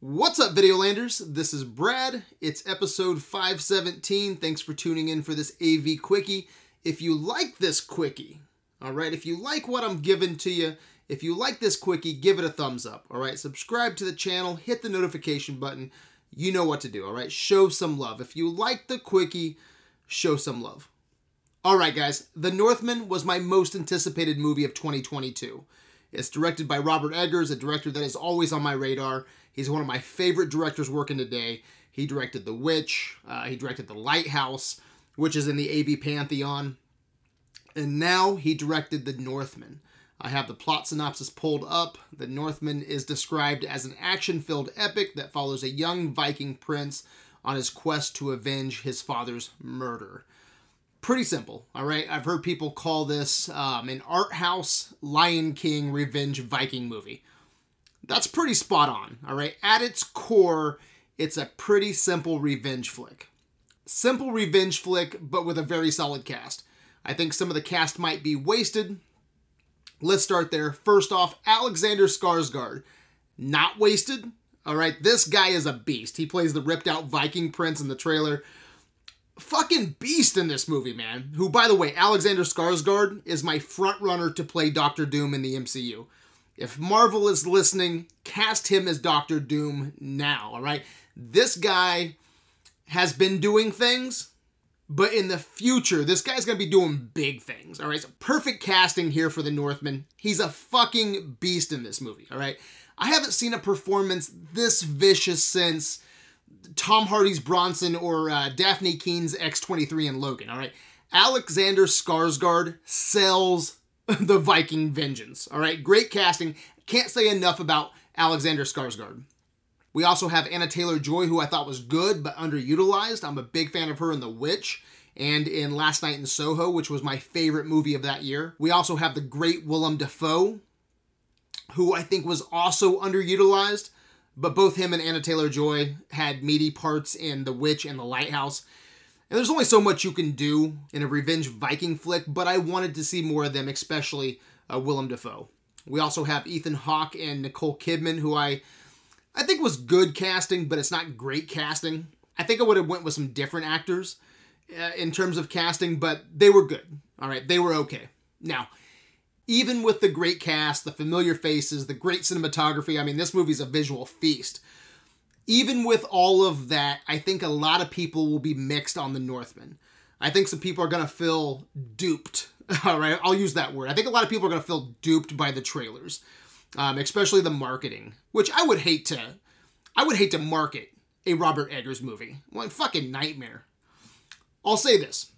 What's up, Videolanders? This is Brad. It's episode 517. Thanks for tuning in for this AV Quickie. If you like this Quickie, all right, if you like what I'm giving to you, if you like this Quickie, give it a thumbs up, all right? Subscribe to the channel, hit the notification button. You know what to do, all right? Show some love. If you like the Quickie, show some love. All right, guys, The Northman was my most anticipated movie of 2022. It's directed by Robert Eggers, a director that is always on my radar. He's one of my favorite directors working today. He directed The Witch, uh, he directed The Lighthouse, which is in the AV Pantheon, and now he directed The Northman. I have the plot synopsis pulled up. The Northman is described as an action filled epic that follows a young Viking prince on his quest to avenge his father's murder. Pretty simple, all right? I've heard people call this um, an art house Lion King revenge Viking movie. That's pretty spot on, all right? At its core, it's a pretty simple revenge flick. Simple revenge flick, but with a very solid cast. I think some of the cast might be wasted. Let's start there. First off, Alexander Skarsgård. Not wasted. All right, this guy is a beast. He plays the ripped out Viking prince in the trailer. Fucking beast in this movie, man. Who, by the way, Alexander Skarsgård is my front runner to play Doctor Doom in the MCU. If Marvel is listening, cast him as Doctor Doom now, all right? This guy has been doing things, but in the future, this guy's gonna be doing big things, all right? So perfect casting here for the Northman. He's a fucking beast in this movie, all right? I haven't seen a performance this vicious since Tom Hardy's Bronson or uh, Dafne Keen's X23 and Logan, all right? Alexander Skarsgård sells the Viking Vengeance. All right, great casting. Can't say enough about Alexander Skarsgård. We also have Anya Taylor-Joy, who I thought was good but underutilized. I'm a big fan of her in The Witch and in Last Night in Soho, which was my favorite movie of that year. We also have the great Willem Dafoe, who I think was also underutilized, but both him and Anya Taylor-Joy had meaty parts in The Witch and The Lighthouse. And there's only so much you can do in a revenge Viking flick, but I wanted to see more of them, especially uh, Willem Dafoe. We also have Ethan Hawke and Nicole Kidman, who I I think was good casting, but it's not great casting. I think I would have went with some different actors uh, in terms of casting, but they were good. All right, they were okay. Now, even with the great cast, the familiar faces, the great cinematography, I mean, this movie's a visual feast even with all of that, I think a lot of people will be mixed on the Northman. I think some people are going to feel duped. All right, I'll use that word. I think a lot of people are going to feel duped by the trailers, um, especially the marketing, which I would hate to. I would hate to market a Robert Eggers movie. What fucking nightmare. I'll say this: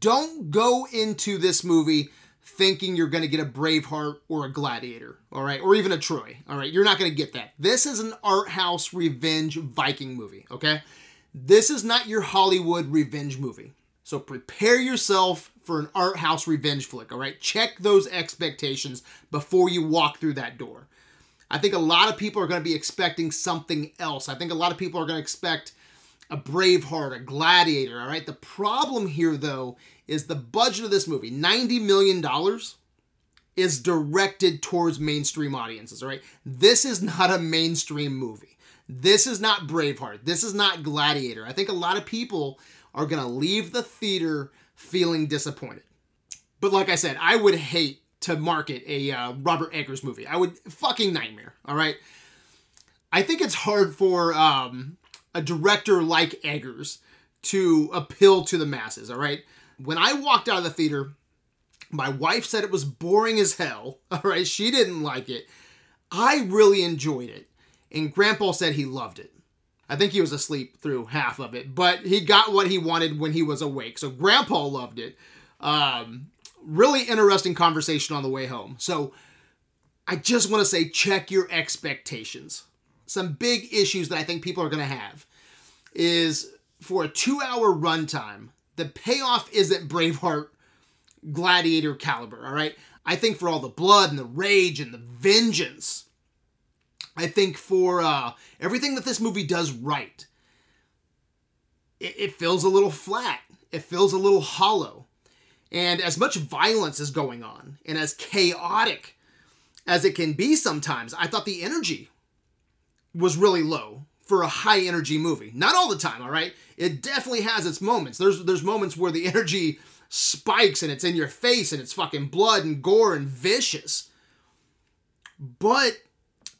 don't go into this movie thinking you're going to get a Braveheart or a Gladiator, all right, or even a Troy, all right. You're not going to get that. This is an art house revenge Viking movie, okay? This is not your Hollywood revenge movie. So prepare yourself for an art house revenge flick, all right? Check those expectations before you walk through that door. I think a lot of people are going to be expecting something else. I think a lot of people are going to expect a Braveheart, a Gladiator, all right? The problem here, though, is the budget of this movie, $90 million, is directed towards mainstream audiences, all right? This is not a mainstream movie. This is not Braveheart. This is not Gladiator. I think a lot of people are going to leave the theater feeling disappointed. But like I said, I would hate to market a uh, Robert Eggers movie. I would fucking nightmare, all right? I think it's hard for um, a director like Eggers to appeal to the masses, all right? When I walked out of the theater, my wife said it was boring as hell, all right? She didn't like it. I really enjoyed it. And Grandpa said he loved it. I think he was asleep through half of it, but he got what he wanted when he was awake. So Grandpa loved it. Um, really interesting conversation on the way home. So I just want to say check your expectations some big issues that I think people are going to have is for a two hour runtime, the payoff isn't Braveheart gladiator caliber, all right? I think for all the blood and the rage and the vengeance, I think for uh, everything that this movie does right, it, it feels a little flat. It feels a little hollow. And as much violence is going on, and as chaotic as it can be sometimes, I thought the energy was really low for a high energy movie. Not all the time, all right? It definitely has its moments. There's there's moments where the energy spikes and it's in your face and it's fucking blood and gore and vicious. But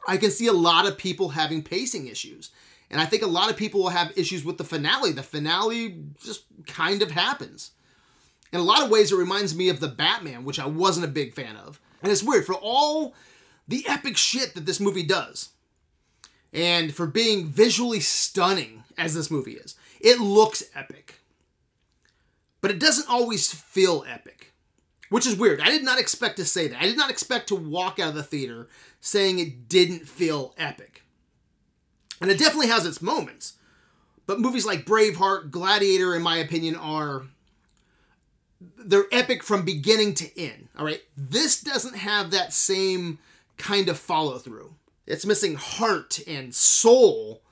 I can see a lot of people having pacing issues. And I think a lot of people will have issues with the finale. The finale just kind of happens. In a lot of ways, it reminds me of the Batman, which I wasn't a big fan of. And it's weird for all the epic shit that this movie does, and for being visually stunning as this movie is, it looks epic. But it doesn't always feel epic, which is weird. I did not expect to say that. I did not expect to walk out of the theater saying it didn't feel epic. And it definitely has its moments. But movies like Braveheart, Gladiator, in my opinion, are they're epic from beginning to end. All right. This doesn't have that same kind of follow through. It's missing heart and soul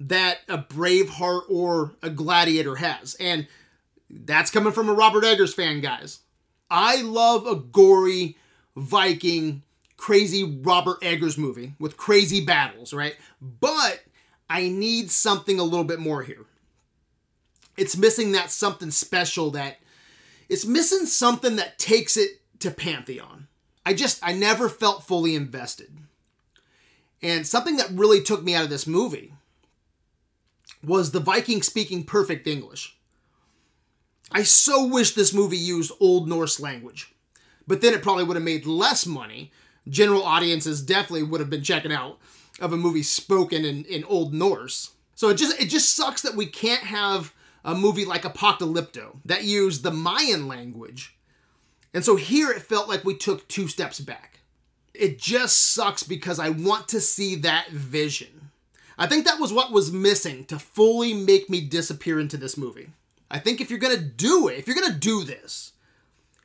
that a Braveheart or a Gladiator has. And that's coming from a Robert Eggers fan, guys. I love a gory Viking, crazy Robert Eggers movie with crazy battles, right? But I need something a little bit more here. It's missing that something special that it's missing something that takes it to Pantheon. I just I never felt fully invested. And something that really took me out of this movie was the Viking speaking perfect English. I so wish this movie used Old Norse language. But then it probably would have made less money. General audiences definitely would have been checking out of a movie spoken in, in Old Norse. So it just it just sucks that we can't have a movie like Apocalypto that used the Mayan language. And so here it felt like we took two steps back. It just sucks because I want to see that vision. I think that was what was missing to fully make me disappear into this movie. I think if you're gonna do it, if you're gonna do this,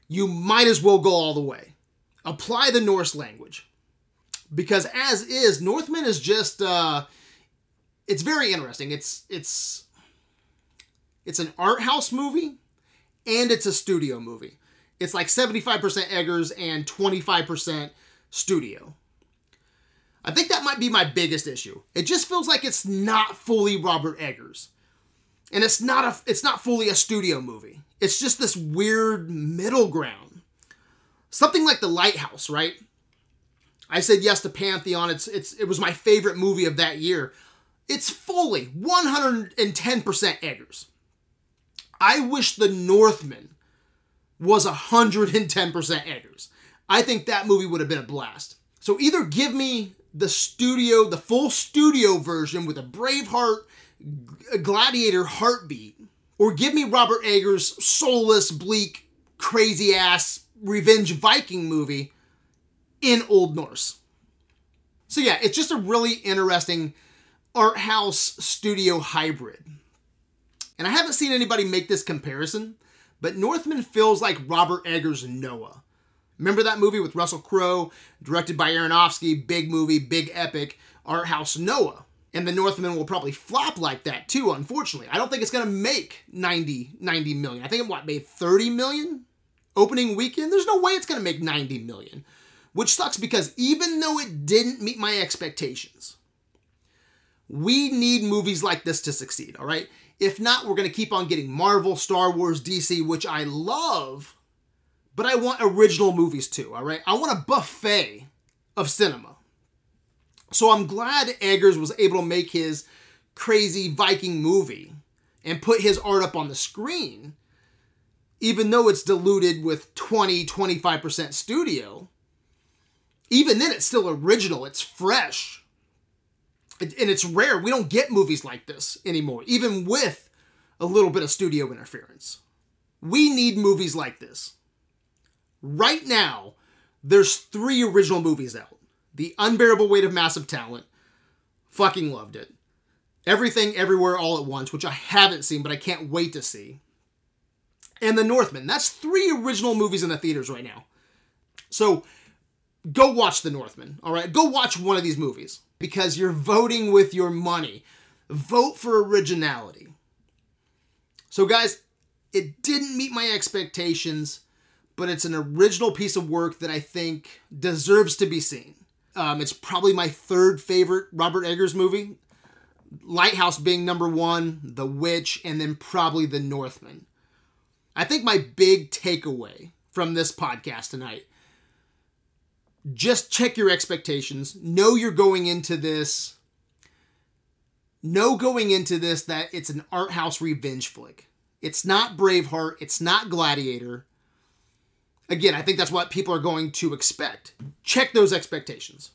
you might as well go all the way. Apply the Norse language. Because as is, Northman is just uh it's very interesting. It's it's it's an art house movie and it's a studio movie. It's like 75% Eggers and 25% studio. I think that might be my biggest issue. It just feels like it's not fully Robert Eggers. And it's not a it's not fully a studio movie. It's just this weird middle ground. Something like The Lighthouse, right? I said yes to Pantheon. It's it's it was my favorite movie of that year. It's fully 110% Eggers. I wish The Northman was 110% Eggers. I think that movie would have been a blast. So either give me the studio, the full studio version with a Braveheart Gladiator heartbeat, or give me Robert Eggers' soulless, bleak, crazy ass revenge Viking movie in Old Norse. So yeah, it's just a really interesting art house studio hybrid. And I haven't seen anybody make this comparison, but Northman feels like Robert Eggers' Noah. Remember that movie with Russell Crowe, directed by Aronofsky, big movie, big epic, art house Noah. And the Northman will probably flop like that too, unfortunately. I don't think it's going to make 90, 90 million. I think it what, made 30 million opening weekend. There's no way it's going to make 90 million, which sucks because even though it didn't meet my expectations, we need movies like this to succeed, all right? If not, we're going to keep on getting Marvel, Star Wars, DC, which I love, but I want original movies too, all right? I want a buffet of cinema. So I'm glad Eggers was able to make his crazy Viking movie and put his art up on the screen, even though it's diluted with 20, 25% studio. Even then, it's still original, it's fresh and it's rare. We don't get movies like this anymore, even with a little bit of studio interference. We need movies like this. Right now, there's three original movies out The Unbearable Weight of Massive Talent, fucking loved it. Everything, Everywhere, All at Once, which I haven't seen, but I can't wait to see. And The Northman. That's three original movies in the theaters right now. So go watch The Northman, all right? Go watch one of these movies because you're voting with your money. Vote for originality. So, guys, it didn't meet my expectations, but it's an original piece of work that I think deserves to be seen. Um, it's probably my third favorite Robert Eggers movie. Lighthouse being number one, The Witch, and then probably The Northman. I think my big takeaway from this podcast tonight just check your expectations. Know you're going into this. Know going into this that it's an art house revenge flick. It's not Braveheart. It's not Gladiator. Again, I think that's what people are going to expect. Check those expectations.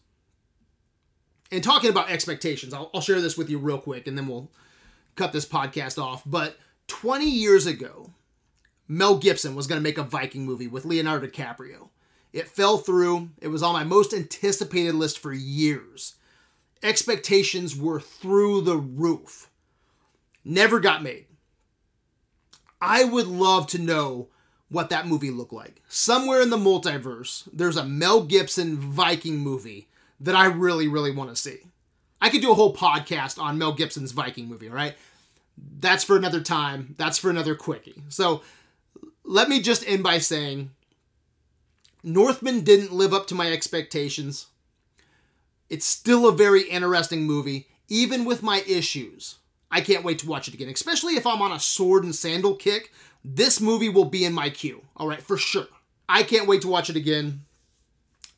And talking about expectations, I'll, I'll share this with you real quick and then we'll cut this podcast off. But 20 years ago, Mel Gibson was going to make a Viking movie with Leonardo DiCaprio. It fell through. It was on my most anticipated list for years. Expectations were through the roof. Never got made. I would love to know what that movie looked like. Somewhere in the multiverse, there's a Mel Gibson Viking movie that I really, really want to see. I could do a whole podcast on Mel Gibson's Viking movie, all right? That's for another time. That's for another quickie. So let me just end by saying Northman didn't live up to my expectations. It's still a very interesting movie, even with my issues. I can't wait to watch it again, especially if I'm on a sword and sandal kick. This movie will be in my queue, all right, for sure. I can't wait to watch it again.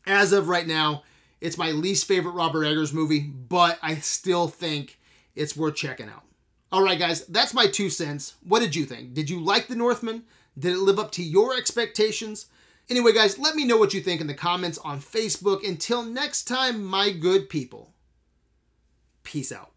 As of right now, it's my least favorite Robert Eggers movie, but I still think it's worth checking out. All right, guys, that's my two cents. What did you think? Did you like The Northman? Did it live up to your expectations? Anyway, guys, let me know what you think in the comments on Facebook. Until next time, my good people, peace out.